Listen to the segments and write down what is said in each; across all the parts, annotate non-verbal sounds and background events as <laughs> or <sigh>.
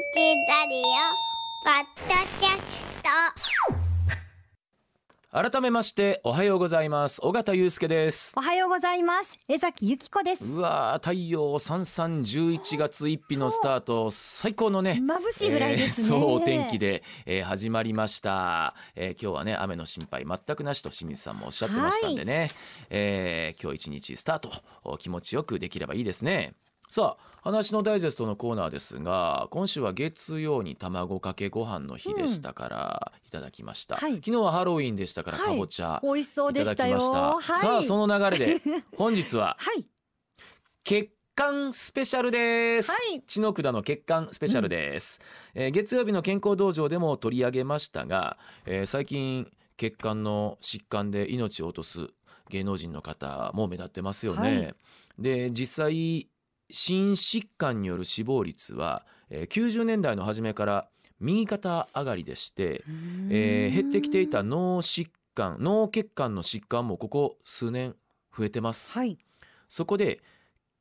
ラリオポッドキャスト。改めましておはようございます。尾形祐介です。おはようございます。江崎由紀子です。うわー太陽三三十一月一日のスタート。最高のね眩しいぐらいですね、えーそうお天気で、えー始まりました、えー今日はね雨の心配全くなしと清水さんもおっしゃってましたんでね、えー今日一日スタート。お気持ちよくできればいいですねさあ話のダイジェストのコーナーですが今週は月曜に卵かけご飯の日でしたから、いただきました、はい。昨日はハロウィンでしたから、はい。かぼちゃ美味しそういただでしたよきました、はい。さあその流れで <laughs> 本日ははい。血管スペシャルです、はい。血の管の血管スペシャルです、えー月曜日の健康道場でも取り上げましたが、えー最近血管の疾患で命を落とす芸能人の方も目立ってますよね、はい。で実際心疾患による死亡率は、えー90年代の初めから右肩上がりでして、えー減ってきていた脳疾患脳血管の疾患もここ数年増えてます。はい。そこで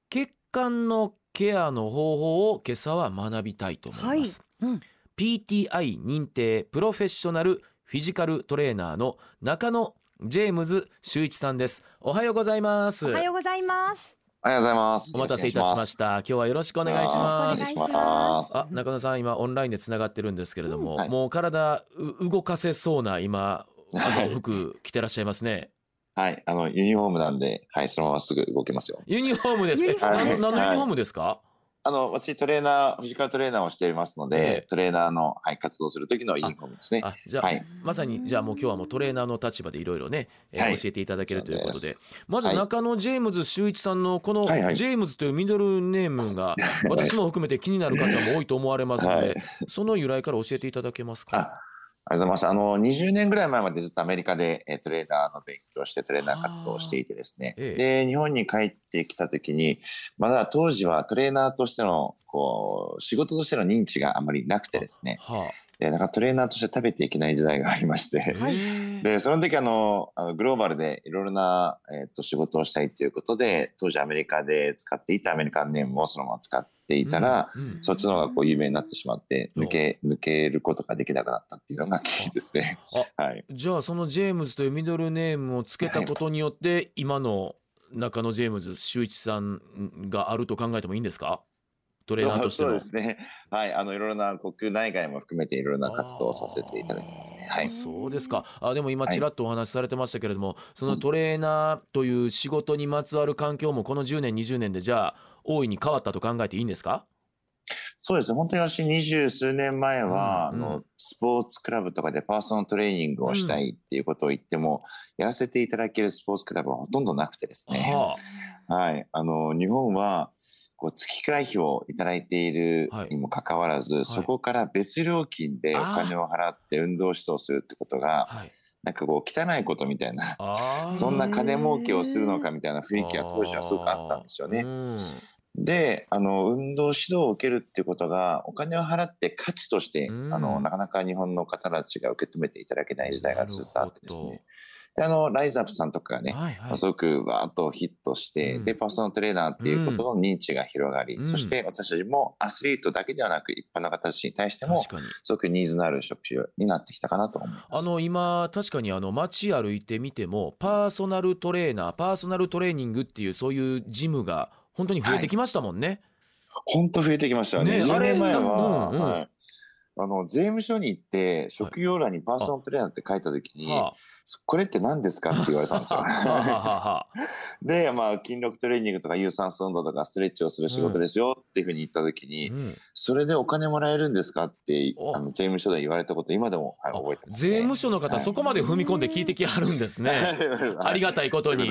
血管のケアの方法を今朝は学びたいと思います、はい。うん。PTI 認定プロフェッショナルフィジカルトレーナーの中野ジェームズ修一さんです。おはようございます。おはようございますおはようございます。お待たせいたしました。今日はよろしくお願いしおます。あ中野さん今オンラインでつながってるんですけれども、うんはい。もう体う動かせそうな今あはい。の服着てらっしゃいますね。はい、あのユニフォームなんで、はい、そのまますぐ動けますよ。ユニフォームですえユニフォームです何の何のユニフォームですか、あの私トレーナー、フィジカルトレーナーをしていますので、ええ。トレーナーのはい活動する時のユニフォームですね。あじゃあ、はい。まさにじゃあもう今日はもうトレーナーの立場でいろいろね、えーはい。教えていただけるということで。まずはい。中野ジェームズ修一さんのこのジェームズというミドルネームが私も含めて気になる方も多いと思われますので、はい。その由来から教えていただけますあか。ありがとうございます。あの20年ぐらい前までずっとアメリカでえートレーナーの勉強をしてトレーナー活動をしていてですね。ええで日本に帰ってきた時に、まだ当時はトレーナーとしてのこう仕事としての認知があまりなくてですね。はでなんかトレーナーとして食べていけない時代がありまして。でその時あのあのグローバルでいろいろな、えー、と仕事をしたいということで当時アメリカで使っていたアメリカンネームをそのまま使っていたら、うんうん。そっちの方がこう有名になってしまってお抜け抜けることができなくなったっていうのが原因ですね。<laughs> はい、じゃあそのジェームズというミドルネームをつけたことによって今の中野ジェームズ修一さんがあると考えてもいいんですか？トレーナーとしてそうの。そうですね。はい、あのいろいろな国内外も含めていろいろな活動をさせていただいてますね。はいあ。そうですか。あでも今はいちらっとお話しされてましたけれども、そのトレーナーという仕事にまつわる環境もこの10年20年でじゃあ大いに変わったと考えていいんですか？そうですね。本当に私二十数年前は、うんうんあのスポーツクラブとかでパーソナルトレーニングをしたいっていうことを言っても、やらせていただけるスポーツクラブはほとんどなくてですね。ははい。あの日本はこう月会費をいただいているにもかかわらず、そこから別料金でお金を払って運動指導するってことあ、がはい。なんかこう汚いことみたいな。そんな金儲けをするのかみたいな雰囲気が当時はすごくあったんですよね。うんであの運動指導を受けるっていうことがお金を払って価値として、うんあのなかなか日本の方たちが受け止めていただけない時代がずっとあってですねであのライズアップさんとかがね、はいはい。すごくわーっとヒットして、うんでパーソナルトレーナーっていうことの認知が広がり、うんそして私たちもアスリートだけではなく一般の方たちに対しても。すごくニーズのある職種になってきたかなと思います。あの今確かにあの街歩いてみてもパーソナルトレーナーパーソナルトレーニングっていうそういうジムが本当に増えてきましたもんね。本当増えてきましたよね。ね10年前は、あれうんうんはいあの税務署に行って職業欄にパーソナルトレーナーって書いた時に、はこれって何ですか？って言われたんですよ。<laughs> <laughs> で、まあ、筋力トレーニングとか有酸素運動とかストレッチをする仕事ですよっていうふうに言った時に、うんそれでお金もらえるんですか？ってお。あの税務署で言われたこと今でも、はい、覚えてます、ね。税務署の方、はい。そこまで踏み込んで聞いてきはるんですね。<laughs> ありがたいことに。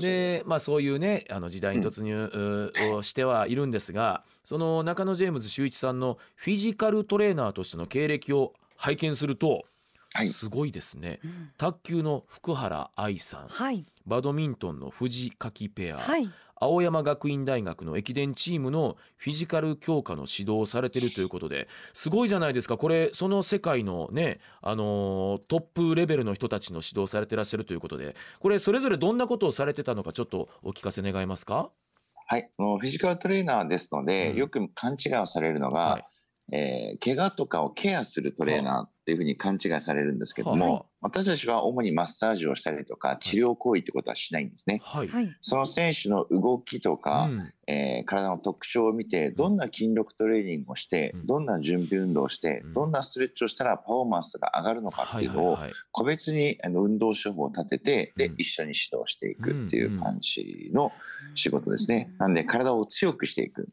でまあそういうねあの時代に突入をしてはいるんですが、その中野ジェームズ修一さんのフィジカルトレーナーとしての経歴を拝見すると、はい。すごいですね。うん。卓球の福原愛さん、はい。バドミントンの藤柿ペア、はい。青山学院大学の駅伝チームのフィジカル強化の指導をされてるということですごいじゃないですか。これその世界のね、あのートップレベルの人たちの指導されてらっしゃるということでこれそれぞれどんなことをされてたのかちょっとお聞かせ願えますか？はい、フィジカルトレーナーですので、うん、よく勘違いをされるのが、はい、えー、怪我とかをケアするトレーナーっていうふうに勘違いされるんですけども、はい、私たちは主にマッサージをしたりとか治療行為ってことはしないんですね。はい、その選手の動きとか、うん、えー、体の特徴を見てどんな筋力トレーニングをして、うん、どんな準備運動をして、うん、どんなストレッチをしたらパフォーマンスが上がるのかっていうのを個別にあの運動処方を立ててで一緒に指導していくっていう感じの仕事ですね。なんで体を強くしていく。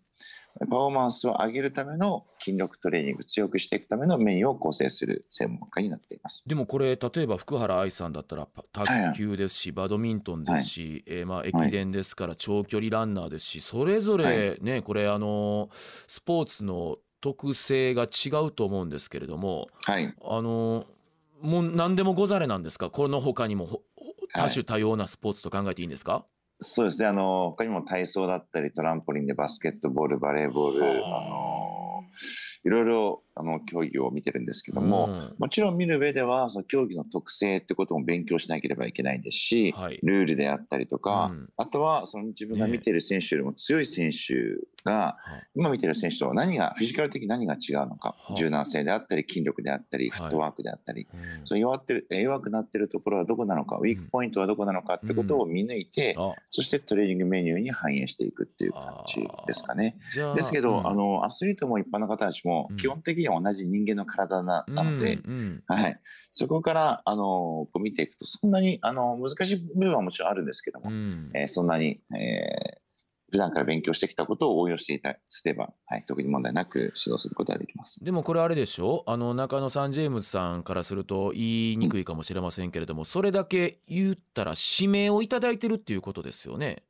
パフォーマンスを上げるための筋力トレーニング強くしていくためのメニューを構成する専門家になっています。でもこれ例えば福原愛さんだったら卓球ですし、はい、バドミントンですし、はい、えー、まあ駅伝ですから長距離ランナーですしそれぞれね、はい、これあのスポーツの特性が違うと思うんですけれども、はい、あのもう何でもござれなんですか？この他にも多種多様なスポーツと考えていいんですか、そうですね。あの、他にも体操だったり、トランポリンでバスケットボール、バレーボール、あの、いろいろあの競技を見てるんですけども、うん、もちろん見る上ではその競技の特性ってことも勉強しなければいけないですし、はい、ルールであったりとか、うん、あとはその自分が見てる選手よりも強い選手が、今見てる選手と何がフィジカル的に何が違うのか、柔軟性であったり筋力であったりフットワークであったり、その弱ってる弱くなってるところはどこなのかウィークポイントはどこなのかってことを見抜いて、そしてトレーニングメニューに反映していくっていう感じですかね。ですけど、あのアスリートも一般の方たちも基本的には同じ人間の体なので、はい、そこからあのこう見ていくとそんなにあの難しい部分はもちろんあるんですけども、うん、えー、そんなに、えー、普段から勉強してきたことを応用していたすれば、はい、特に問題なく指導することができます。でもこれあれでしょ？あの中野さんジェームズさんからすると言いにくいかもしれませんけれども、うん、それだけ言ったら指名をいただいてるっていうことですよね。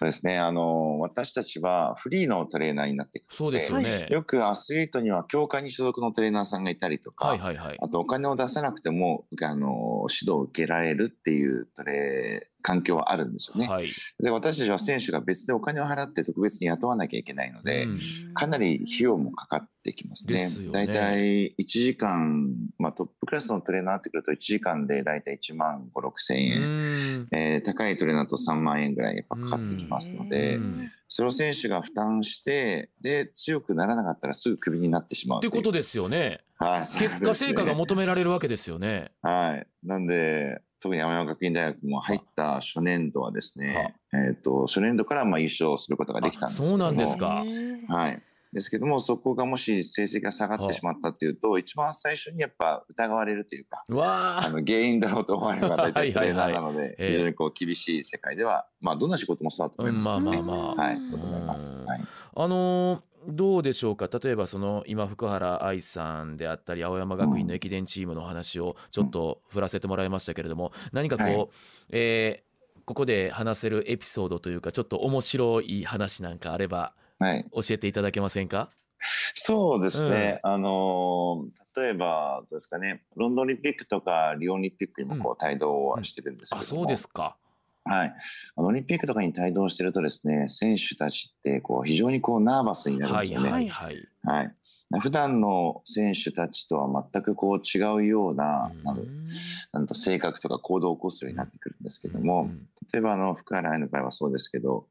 そうですね。あの、私たちはフリーのトレーナーになっていくそうですよね。よくアスリートには協会に所属のトレーナーさんがいたりとか、はいはいはい、あとお金を出さなくても、あの、指導を受けられるっていうトレ環境はあるんですよね。はい、で私たちは選手が別でお金を払って特別に雇わなきゃいけないので、うん、かなり費用もかかってきますね。大体1時間、まあ、トップクラスのトレーナーってくると1時間で大体1万5、6千円、うん、えー、高いトレーナーと3万円ぐらいやっぱかかってきますので、うん、その選手が負担してで強くならなかったらすぐクビになってしまうってことですよね。はい、結果成果が求められるわけですよね。はい。なんで、特に山山学院大学も入った初年度はですね、えっ、ー、と、初年度からまあ優勝することができたんですけどそうなんですか。はい。ですけども、そこがもし成績が下がってしまったっていうと、一番最初にやっぱ疑われるというか、あの原因だろうと思われるのが大体トレーナーなので、非常にこう厳しい世界では、まあどんな仕事もそうだと思います、ね、まあまあまあ。はい、だと思います。はい、あのーどうでしょうか例えばその今福原愛さんであったり青山学院の駅伝チームの話をちょっと振らせてもらいましたけれども何かこう、はい、えー、ここで話せるエピソードというかちょっと面白い話なんかあれば教えていただけませんか、はい、そうですね、うん、あの例えばどうですかね。ロンドンオリンピックとかリオオリンピックにもこう帯同はしてるんですけども、うんうん、あそうですか。はい。オリンピックとかに帯同してるとですね、選手たちってこう非常にこうナーバスになるんですよね。はい、はい、はい。普段の選手たちとは全くこう違うような、なんと性格とか行動を起こすようになってくるんですけども、例えばあの福原愛の場合はそうですけど、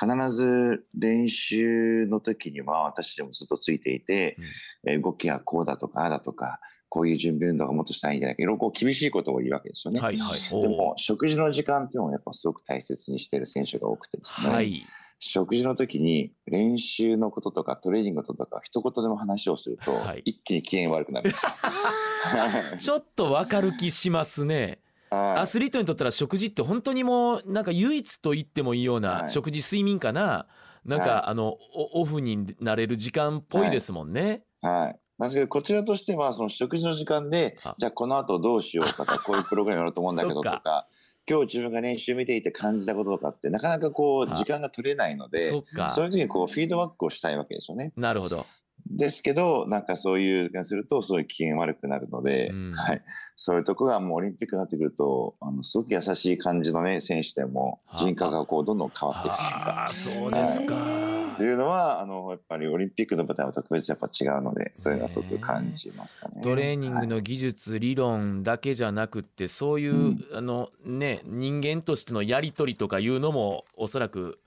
必ず練習の時には私でもずっとついていて、うん、動きがこうだとかああだとか、こういう準備運動がもっとしたいんじゃないか、いろいろこう厳しいことを言うわけですよね。はいはい、でも、食事の時間っていうのをやっぱすごく大切にしている選手が多くてですね。はい、食事の時に練習のこととかトレーニングのこととか一言でも話をすると、はい、一気に機嫌悪くなるんですよ。<laughs> ちょっとわかる気しますね。アスリートにとったら食事って本当にもうなんか唯一と言ってもいいような食事睡眠かな、なんかあのオフになれる時間っぽいですもんね。はい。なんですけど、こちらとしては、その食事の時間で、じゃあこの後どうしようとか、こういうプログラムやろうと思うんだけどとか、今日自分が練習見ていて感じたこととかって、なかなかこう、時間が取れないので、そういう時にこう、フィードバックをしたいわけですよね。なるほど。ですけど、なんかそういうがすると、そういう機嫌悪くなるので、うん、はい。そういうとこがもうオリンピックになってくると、あの、すごく優しい感じのね、選手でも、人格がこう、どんどん変わっていくというか。そうですか。はい、というのは、あの、やっぱりオリンピックの舞台は特別やっぱ違うので、それがすごく感じますかね。トレーニングの技術、はい、理論だけじゃなくて、そういう、うん、あの、ね、人間としてのやり取りとかいうのも、おそらく、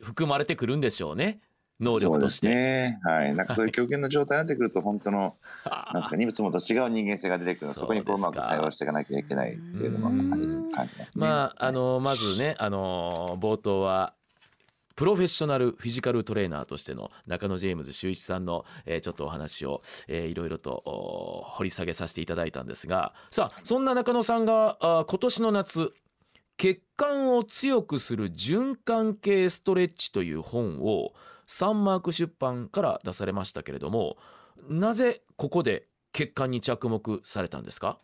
含まれてくるんでしょうね能力として。ね。はい。なんかそういう極限の状態になってくると、本当の、なんですか、いつもと違う人間性が出てくるのそこにこううまく対応していかなきゃいけないっていうのも感じますね。まああのまずねあの冒頭はプロフェッショナルフィジカルトレーナーとしての中野ジェームズ修一さんの、えーちょっとお話を、えーいろいろと掘り下げさせていただいたんですが。さあそんな中野さんがあ今年の夏血管を強くする循環系ストレッチという本をサンマーク出版から出されましたけれどもなぜここで血管に着目されたんですか、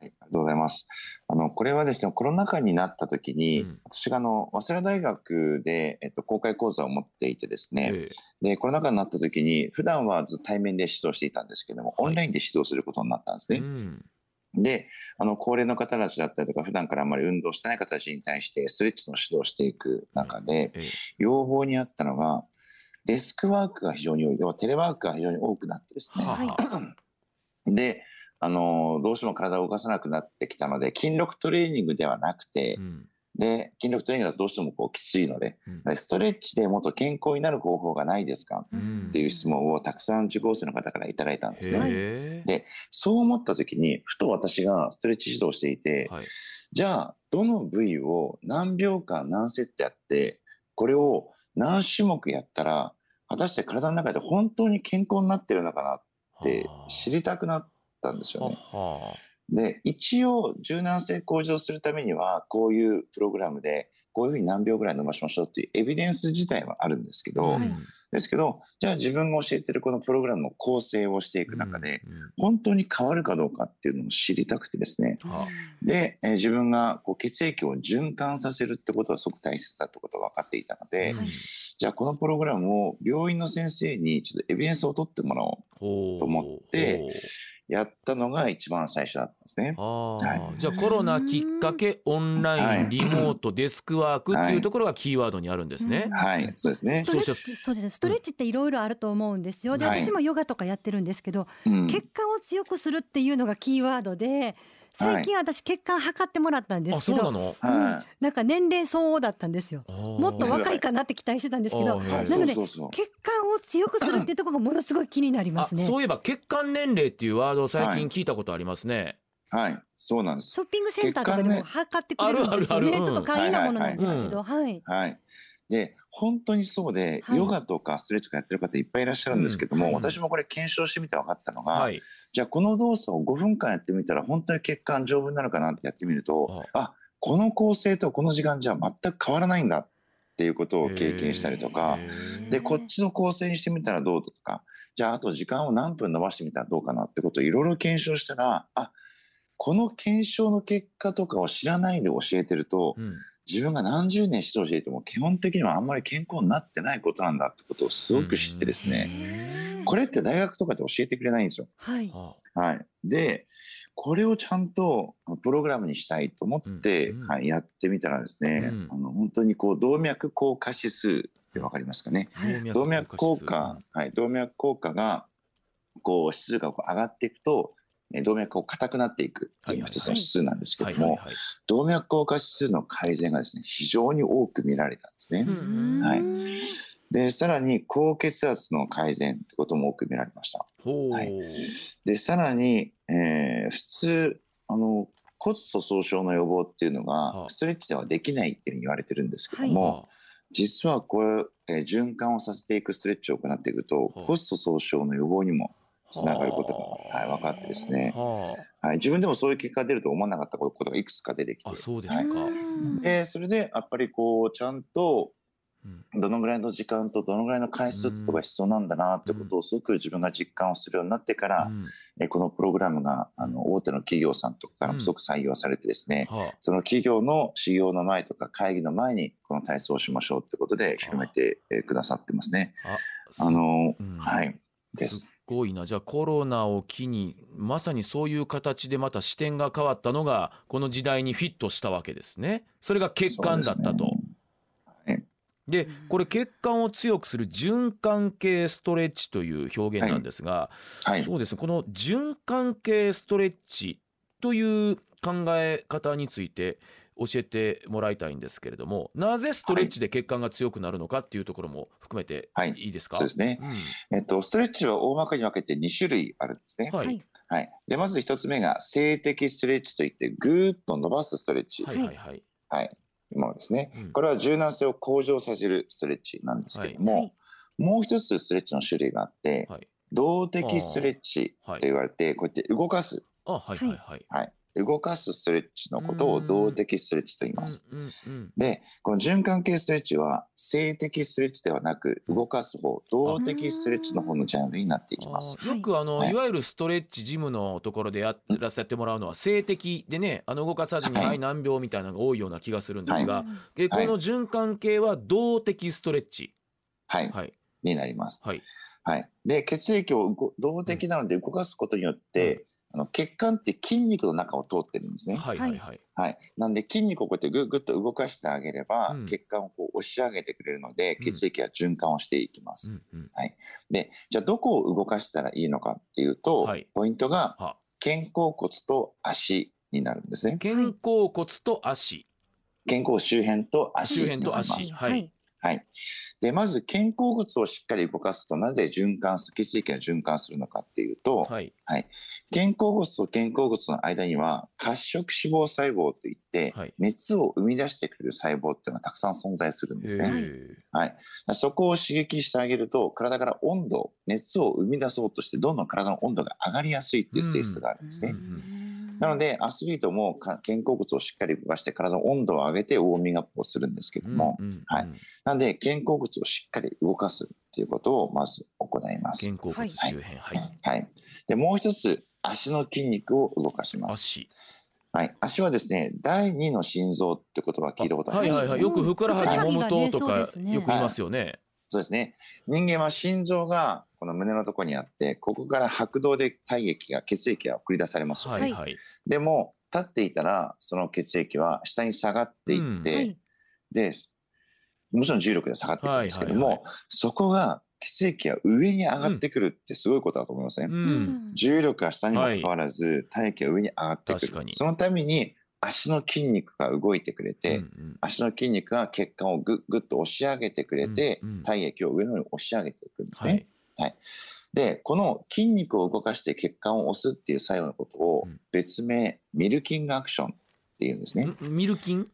はい、ありがとうございます。あの、これはですね、コロナ禍になった時に、うん。私があの、早稲田大学で、えっと、公開講座を持っていてですね、えで、コロナ禍になった時に、普段はずっと対面で指導していたんですけども、はい。オンラインで指導することになったんですえね。うん。で、あの、高齢の方たちだったりとか、普段からあんまり運動してない方たちに対して、ストレッチの指導をしていく中で、ええ。要望にあったのが、デスクワークが非常に多い、要はテレワークが非常に多くなってですね、はあはあ。で、あのどうしても体を動かさなくなってきたので、筋力トレーニングではなくて、うん。で、筋力トレーニングだとどうしてもこうきついので、うん。ストレッチでもっと健康になる方法がないですか？うん。っていう質問をたくさん受講生の方からいただいたんですね。でそう思った時に、ふと私がストレッチ指導していて、はい。じゃあ、どの部位を何秒間何セットやって、これを何種目やったら、果たして体の中で本当に健康になってるのかなって知りたくなったんですよね。はで、一応柔軟性向上するためには、こういうプログラムで、こういうふうに何秒ぐらい伸ばしましょうっていうエビデンス自体はあるんですけあど、はいですけど、じゃあ自分が教えてるこのプログラムの構成をしていく中で、本当に変わるかどうかっていうのを知りたくてですね。はで、えー自分がこう血液を循環させるってことはすごく大切だってことが分かっていたので、うんじゃあこのプログラムを病院の先生にちょっとエビデンスを取ってもらおう。と思ってやったのが一番最初だったんですね。ああはい。じゃあコロナきっかけオンライン、はい。リモートデスクワークっていうところがキーワードにあるんですね。うん。はい、そうですね。ス。トレッそうチそうです。ねストレッチっていろいろあると思うんですよ。ではい。私もヨガとかやってるんですけど、うん。血管を強くするっていうのがキーワードで最近私血管測ってもらったんであすけど、そうなの？はなんか年齢相応だったんですよ。ももっと若いかなって期待してたんですけどなのでそうそうそう。血管を強くするっていうところがものすごい気になりますね。そういえば血管年齢っていうワードを最近聞いたことありますね。はい、そうなんです。ショッピングセンターとかでも測ってくれるんですよね。あるあるある。ちょっと簡易なものなんですけどはい。はい。で、本当にそうで、はい。ヨガとかストレッチとかやってる方いっぱいいらっしゃるんですけども、うん。私もこれ検証してみて分かったのが、はい。じゃあこの動作を5分間やってみたら本当に血管丈夫になるかなってやってみると、あ、この構成とこの時間じゃ全く変わらないんだっていうことを経験したりとか、で、こっちの構成にしてみたらどうとか、じゃああと時間を何分伸ばしてみたらどうかなってことをいろいろ検証したら、あ、この検証の結果とかを知らないで教えてると、うん自分が何十年指導していても基本的にはあんまり健康になってないことなんだってことをすごく知ってですね、これって大学とかで教えてくれないんですよ。はい。あはい。で、これをちゃんとプログラムにしたいと思って、うんうんはい、やってみたらですね、うん。あの本当にこう動脈硬化指数ってわかりますかね？はい。動脈硬化、はい、動脈硬化がこう指数がこう上がっていくと、え動脈が硬くなっていくっていうのが一つの指数なんですけども。動脈硬化指数の改善がですね、非常に多く見られたんですね。うんはいうんで、さらに高血圧の改善ってことも多く見られました。ほう。はいで、さらに、えー普通、あの、骨粗鬆症の予防っていうのはあが、ストレッチではできないっていうふうに言われてるんですけどはいも、実はこれ、えー循環をさせていくストレッチを行っていくと、はあ骨粗鬆症の予防にもつながることが、はい、分かってですね、ははい、自分でもそういう結果が出ると思わなかったことがいくつか出てきてあ。あ、そうですはいか。うんで、それでやっぱりこう、ちゃんとうんどのぐらいの時間とどのぐらいの回数とか必要なんだなってことをすごく自分が実感をするようになってから、うんえこのプログラムがあの大手の企業さんとかからもすごく採用されてですね、はその企業の修行の前とか会議の前にこの体操をしましょうってことで広めてえーくださってますね。あ。あの、うんはい。ですす。ごいな。じゃあコロナを機にまさにそういう形でまた視点が変わったのがこの時代にフィットしたわけですね。それが血管だったと。でこれ血管を強くする循環系ストレッチという表現なんですが、はい。そうですね。この循環系ストレッチという考え方について教えてもらいたいんですけれどもなぜストレッチで血管が強くなるのかっていうところも含めてはいいいですか、そうですね。うえっと、ストレッチは大まかに分けて2種類あるんですね。ん、はい、はいはい。で、まず一つ目が静的ストレッチといって、ぐーっと伸ばすストレッチ。はいはいはいはい。ものですねうん。これは柔軟性を向上させるストレッチなんですけども、はいもう一つストレッチの種類があって、はい動的ストレッチと言われて、こうやって動かす、あはいはいはいはい。動かすストレッチのことを動的ストレッチと言います。で、この循環系ストレッチは静的ストレッチではなく、動かす方、動的ストレッチの方のジャンルになっていきます。よくあの、はいい、わゆるストレッチジムのところでやらせてもらうのは静的でねあの動かさずにはいはい難病みたいなのが多いような気がするんですが、うんでこの循環系は動的ストレッチはい。はいになります。はいはい。で、血液を動動的なので動かすことによって、あの血管って筋肉の中を通ってるんですね。はいはい。はいはい。なんで筋肉をこうやってぐぐっと動かしてあげれば、うん。血管をこう押し上げてくれるので、うん。血液が循環をしていきます。うんうん。で、じゃあどこを動かしたらいいのかっていうと、はい。ポイントがは。肩甲骨と足になるんですね。肩甲骨と足。肩甲周辺と足周辺とになります。足。はいはい。で、まず肩甲骨をしっかり動かすと、なぜ循環す、血液が循環するのかっていうと、はい肩甲骨と肩甲骨の間には褐色脂肪細胞といって、はい熱を生み出してくれる細胞っていうのがたくさん存在するんですへね。ーはい。そこを刺激してあげると、体から温度、熱を生み出そうとして、どんどん体の温度が上がりやすいっていう性質があるんですね。うんなので、アスリートもか肩甲骨をしっかり動かして、体の温度を上げてウォーミングアップをするんですけども、うんうんうんはい。なので、肩甲骨をしっかり動かすっていうことをまず行います。肩甲骨周辺はい、はい。で、もう一つ、足の筋肉を動かします。足。はい。足はですね、第二の心臓って言葉聞いたことあります？かはいはいはい。よくふくらはぎ揉むととかよく言いますよねそうですね。人間は心臓がこの胸のところにあって、ここから拍動で体液が、血液が送り出されます。はいはい。でも、立っていたら、その血液は下に下がっていって、はい。で、もちろん重力で下がってくるんですけども、はいはいそこが血液が上に上がってくるってすごいことだと思いますね。うん。重力が下にもかかわらず、体液が上に上がってくる。確かに。そのために足の筋肉が動いてくれて、うんうん。足の筋肉が血管をぐっぐっと押し上げてくれて、うんうん。体液を上の方に押し上げていくんですね。はい。で、この筋肉を動かして血管を押すっていう作用のことをうん。別名、ミルキングアクションっていうんですね。ん？ミルキン？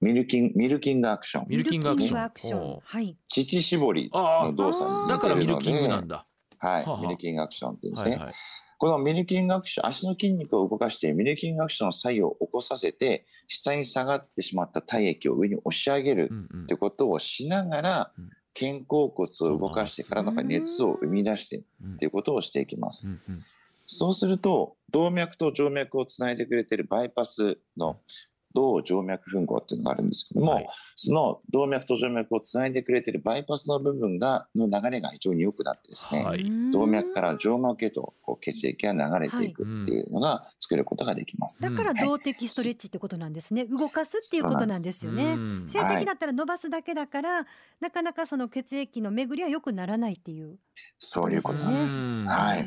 ミルキング、ミルキングアクション。ミルキングアクション。はい。乳搾りあの動作だからミルキングなんだ。はい、ミルキングアクションっていうんですね。はいはいこのミルキングアクション、足の筋肉を動かしてミルキングアクションの作用を起こさせて、下に下がってしまった体液を上に押し上げるってことをしながらうん、肩甲骨を動かして体の中に熱を生み出してうん。っていうことをしていきます。そうすると、動脈と静脈をつないでくれているバイパスの動静脈吻合っていうのがあるんですけども、はい。その動脈と静脈をつないでくれているバイパスの部分がの流れが非常に良くなってですね、はい。動脈から静脈へとこう血液が流れていくっていうのが作ることができます。だから動的ストレッチってことなんですね。動かすっていうことなんですよね。うん。静的だったら伸ばすだけだから、なかなかその血液の巡りは良くならないっていう。そういうことなんです。うん。はい。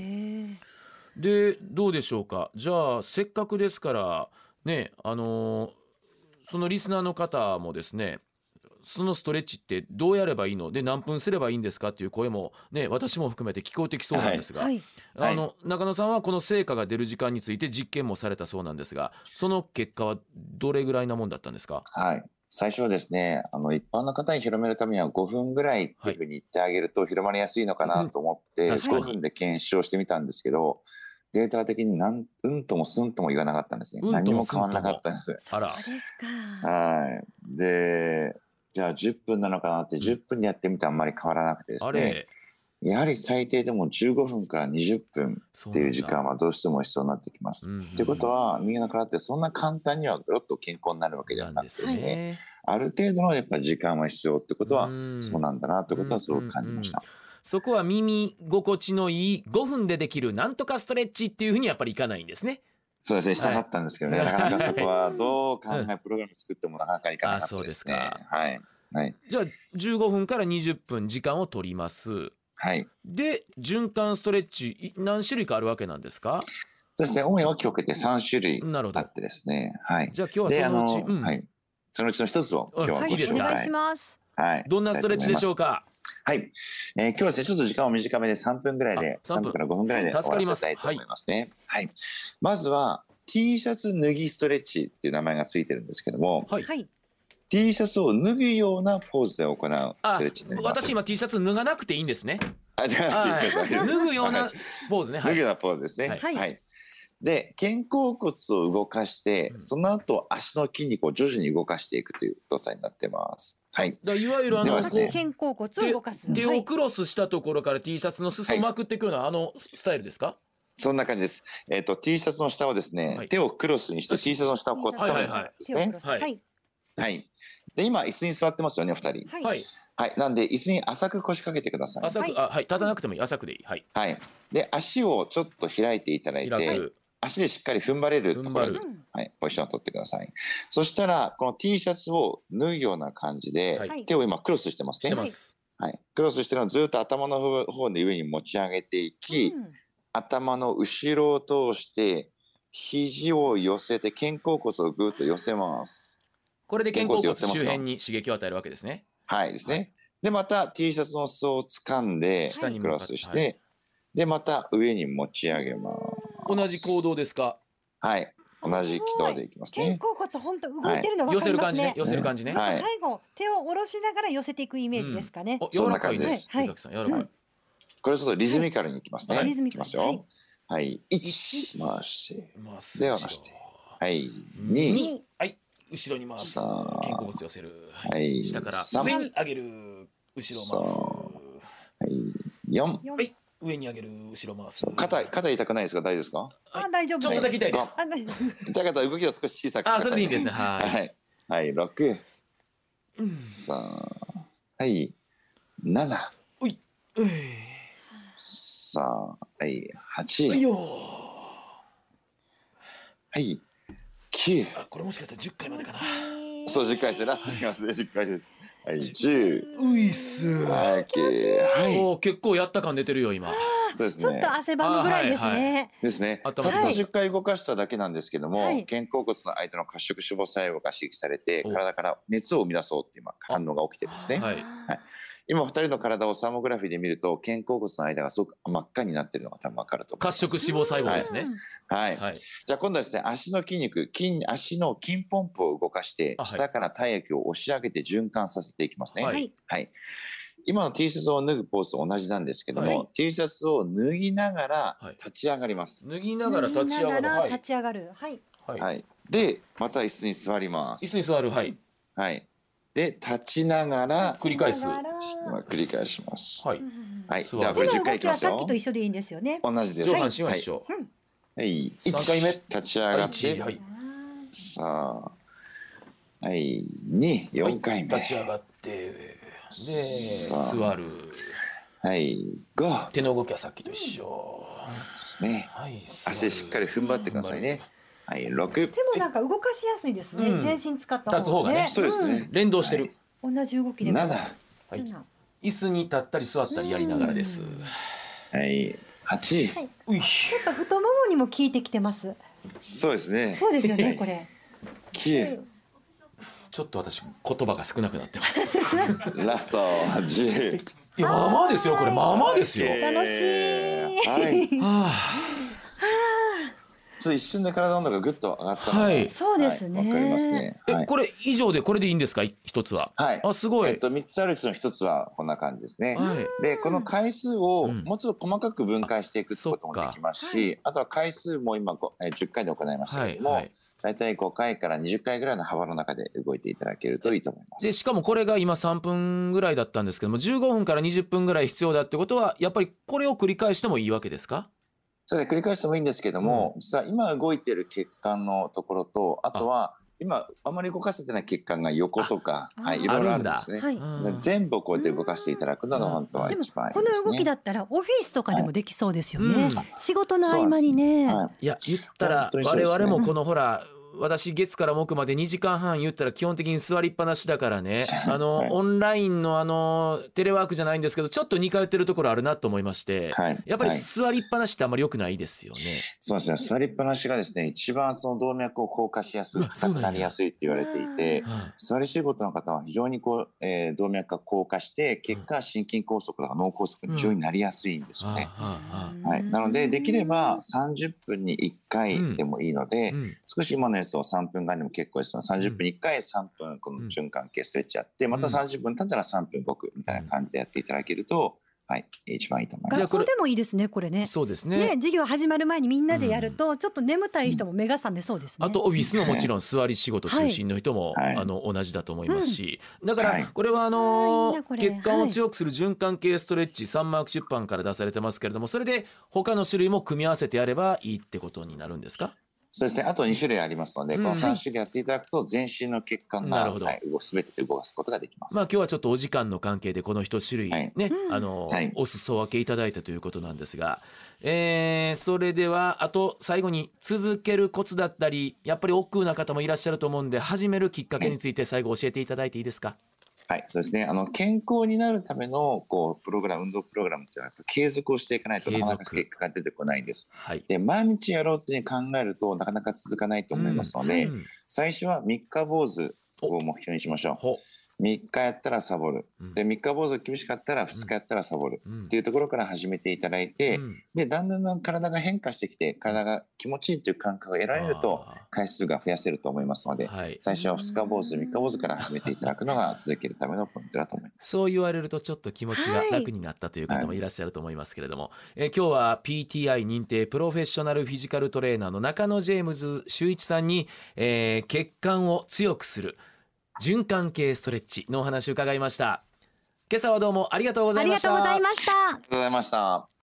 でどうでしょうか？じゃあせっかくですからねあのーそのリスナーの方もですねそのストレッチってどうやればいいの？で何分すればいいんですか？っていう声もね私も含めて聞こえてきそうなんですが、はい。あの中野さんはこの成果が出る時間について実験もされたそうなんですがその結果はどれぐらいなもんだったんですか？はい。最初はですね、あの一般の方に広めるためには5分ぐらいっていうふうに言ってあげると広まりやすいのかなと思って、うん確かに。5分で検証してみたんですけど、データ的になんうんともすんとも言わなかったんですね。うんとも何も変わらなかったんです。あら。そうですか。はい。で、じゃあ10分なのかなって10分でやってみてあんまり変わらなくてですね、やはり最低でも15分から20分っていう時間はどうしても必要になってきます。ということは人間の体ってそんな簡単にはぐろっと健康になるわけではなくてですね、ある程度のやっぱり時間は必要ってことはそうなんだなってことはすごく感じました。そこは耳心地のいい5分でできるなんとかストレッチっていうふうにやっぱりいかないんですね。そうですね、したかったんですけどね、はいなかなかそこはどう考え、プログラム作ってもなかなかいかなかったですね。あそうですかはい。はい。じゃあ15分から20分時間を取ります。はい。で循環ストレッチい何種類かあるわけなんですか？そうですね、主に大きく分けて3種類なるほどあってですね。はい。じゃあ今日はそのうち、うんはい。そのうちの一つを今日はうんごはい、紹介いいですかお願いします。はい。どんなストレッチでしょうか。か？はい。えー今日はですね、ちょっと時間を短めで3分ぐらいで、あ3 3分から5分ぐらいで終わらりますせたいと思いますね。はい。まずは、T シャツ脱ぎストレッチっていう名前がついてるんですけども、はいはい。T シャツを脱ぐようなポーズで行うスあトレッチになります。私今 T シャツ脱がなくていいんですねあ、じゃはいあ、脱ぐようなポーズねはい脱ぐようなポーズですね。はいはいで肩甲骨を動かして、うんその後足の筋肉を徐々に動かしていくという動作になってます。はい。だいわゆるあのね肩甲骨を動かす。手をはい。クロスしたところから T シャツの裾をまくっていくようなあのスタイルですか？そんな感じです。えっ、と T シャツの下をですね、はい手をクロスにして T シャツの下をこう掴むんですね。手をクロス。ははいい。はい。で今椅子に座ってますよねお二人。はい。はいはい。なんで椅子に浅く腰掛けてください。浅く、はいあはい立たなくてもいい浅くでいいはいはい。で足をちょっと開いていただいて、開く足でしっかり踏ん張れるところにはい、ポジションを取ってください。そしたら、この T シャツを脱ぐような感じで、はい手を今クロスしてますね。ますはい、クロスしてるのをずっと頭の方方で上に持ち上げていき、うん頭の後ろを通して、肘を寄せて肩甲骨をぐっと寄せます。これで肩甲骨周辺に刺激を与えるわけですねはいですね。で、また T シャツの裾を掴んで、クロスして、で、また上に持ち上げます。同じ行動ですか？はい。同じ軌道でいきます肩ね。甲骨本当動いてるの分寄せるかりますね。感じね。寄せる感じね。はい。最後手を下ろしながら寄せていくイメージですかね。おそんな柔らかいで感じです。すはい。江崎さん柔らかい。これちょっとリズミカルにいきますね。はい。リズミカル。いきますよ。はい。はい。1、回して。では回して。はい。2、二。はい。後ろに回す。肩甲骨寄せる。はい。下から3、上に上げる。後ろ回す。はい。4。四。はい上に上げる後ろ回す。肩、肩痛くないですか？大丈夫ですか？あ大丈夫ちょっとだけ痛いです。痛かったら動きを少し小さくしてください、あそれでいいですね。はい。はい。はい。6、うん3、はい。7、うい。うん3、はい。8、はいよはい。9。あこれもしかしたら10回までかなそう、10回です。ラストにいきますね。10回です。はい。10。ういっすはい。9はい。おー結構やった感出てるよ今そうですね。ちょっと汗ばむぐらいですあはいね。ですね。たった頭はい10回動かしただけなんですけども、はい肩甲骨の間の褐色脂肪細胞が刺激されて、お体から熱を生み出そうっていう今反応が起きてるんですね。はい今お二人の体をサーモグラフィーで見ると、肩甲骨の間がすごく真っ赤になってるのが多分わかると思います。褐色脂肪細胞ですねはい。はいじゃあ今度はですね、足の筋肉、筋足の筋ポンプを動かして下から体液を押し上げて循環させていきますね。ははいい。はい。今の T シャツを脱ぐポーズと同じなんですけども、はい T シャツを脱ぎながらはい立ち上がります。脱ぎながら立ち上がる脱ぎながらはい立ち上がる。はい。はいはい。で、また椅子に座ります。椅子に座るはいはい。で、立ちながら、繰り返す。繰り返します。はい。はい。座るではこれ10手の動回いきますよ。きはさっきと。一緒でいいんですよね。同じです。上半身は一緒。はい。はい。三回目。1立ち上がって、はい。さあ、はい、2、4回目。立ち上がって。で座る。はい、5手の動きはさっきと一緒。ですね。はい。足でしっかり踏ん張ってくださいね。はい、6。手もなんか動かしやすいですね。うん全身使った立つ方がねそうですね。連動してるうん同じ動きでも。7。はい七椅子に立ったり座ったりやりながらですはい、8。はい。ういやっぱ太ももにも効いてきてます。そうですね。そうですよね、<laughs> これ。9。ちょっと私言葉が少なくなってます <laughs> ラスト、10。いやまあまあですよこれまあまあですよ楽しいはい。は <laughs> ちょっと一瞬で体の温度がぐっと上がったのがはい。そうですね。はいわかりますね。はい。これ以上でこれでいいんですか？い一つは。はい。あすごい。えっと、3つあるうちの1つはこんな感じですね。はい。でこの回数をうん。もうちょっと細かく分解していくってこともできますし、あとは回数も今こえー10回で行いましたけれども、はいはい。大体5回から20回ぐらいの幅の中で動いていただけるといいと思います。でしかもこれが今3分ぐらいだったんですけども15分から20分ぐらい必要だってことはやっぱりこれを繰り返してもいいわけですか？それで繰り返してもいいんですけども、実は今動いている血管のところとあとは今あまり動かせてない血管が横とかあはい、いろいろあるんですね。はい。うん全部こうやって動かしていただくのが本当は一番いいこですね。の動きだったらオフィスとかでもできそうですよね。うん仕事の合間にね。はいいや言ったら我々もこのほら私月から木まで2時間半言ったら基本的に座りっぱなしだからね。あの、はい。オンラインのあのテレワークじゃないんですけどちょっと似通ってるところあるなと思いまして、はい。やっぱりはい。座りっぱなしってあんまり良くないですよね。そうですね。座りっぱなしがですね、一番その動脈を硬化しやすくなりやすいって言われていて、はい座り仕事の方は非常にこう、えー動脈が硬化して、結果心筋梗塞とか脳梗塞に非常になりやすいんですよね。はい。なので、できれば30分に1回でもいいので、うん。少し今のやつを3分間でも結構です。ので、30分に1回3分この循環系ストレッチやって、また30分経ったら3分動くみたいな感じでやっていただけると、はい、一番いいと思います。学校でもいいですねこれね。そうですね。ね授業始まる前にみんなでやると、ちょっと眠たい人も目が覚めそうですね。あとオフィスのもちろん座り仕事中心の人も、はい。あの同じだと思いますし、だかはい。らこれはあのいなこれ。血管を強くする循環系ストレッチサンマーク出版から出されてますけれどもそれで他の種類も組み合わせてやればいいってことになるんですか？そうですね。あと2種類ありますので、うん。この3種類やっていただくと、全身の血管が、はい、動すべて動かすことができます。まあ今日はちょっとお時間の関係でこの一種類はい。ね、うん。あの、はい。お裾分けいただいたということなんですが、えーそれではあと最後に続けるコツだったりやっぱり億劫な方もいらっしゃると思うんで始めるきっかけについて最後教えていただいていいですか、はい、そうですね。あの、健康になるための、こう、プログラム、運動プログラムっていうのは、やっぱ継続をしていかないとなかなか結果が出てこないんです。はいで、毎日やろうって考えると、なかなか続かないと思いますので、うん最初は三日坊主を目標にしましょう。ほ3日やったらサボる。うん。で、3日坊主が厳しかったら2日やったらサボる。うん。っていうところから始めていただいて、うん。で、だんだんだん体が変化してきて、体が気持ちいいという感覚が得られると、あ回数が増やせると思いますので、ーはい。最初は2日坊主、3日坊主から始めていただくのが続けるためのポイントだと思います。そう言われるとちょっと気持ちが楽になったという方もいらっしゃると思いますけれども、えー今日は PTI 認定プロフェッショナルフィジカルトレーナーの中野ジェームズ修一さんに、えー血管を強くする循環系ストレッチのお話を伺いました今朝はどうもありがとうございましたありがとうございました。ありがとうございました。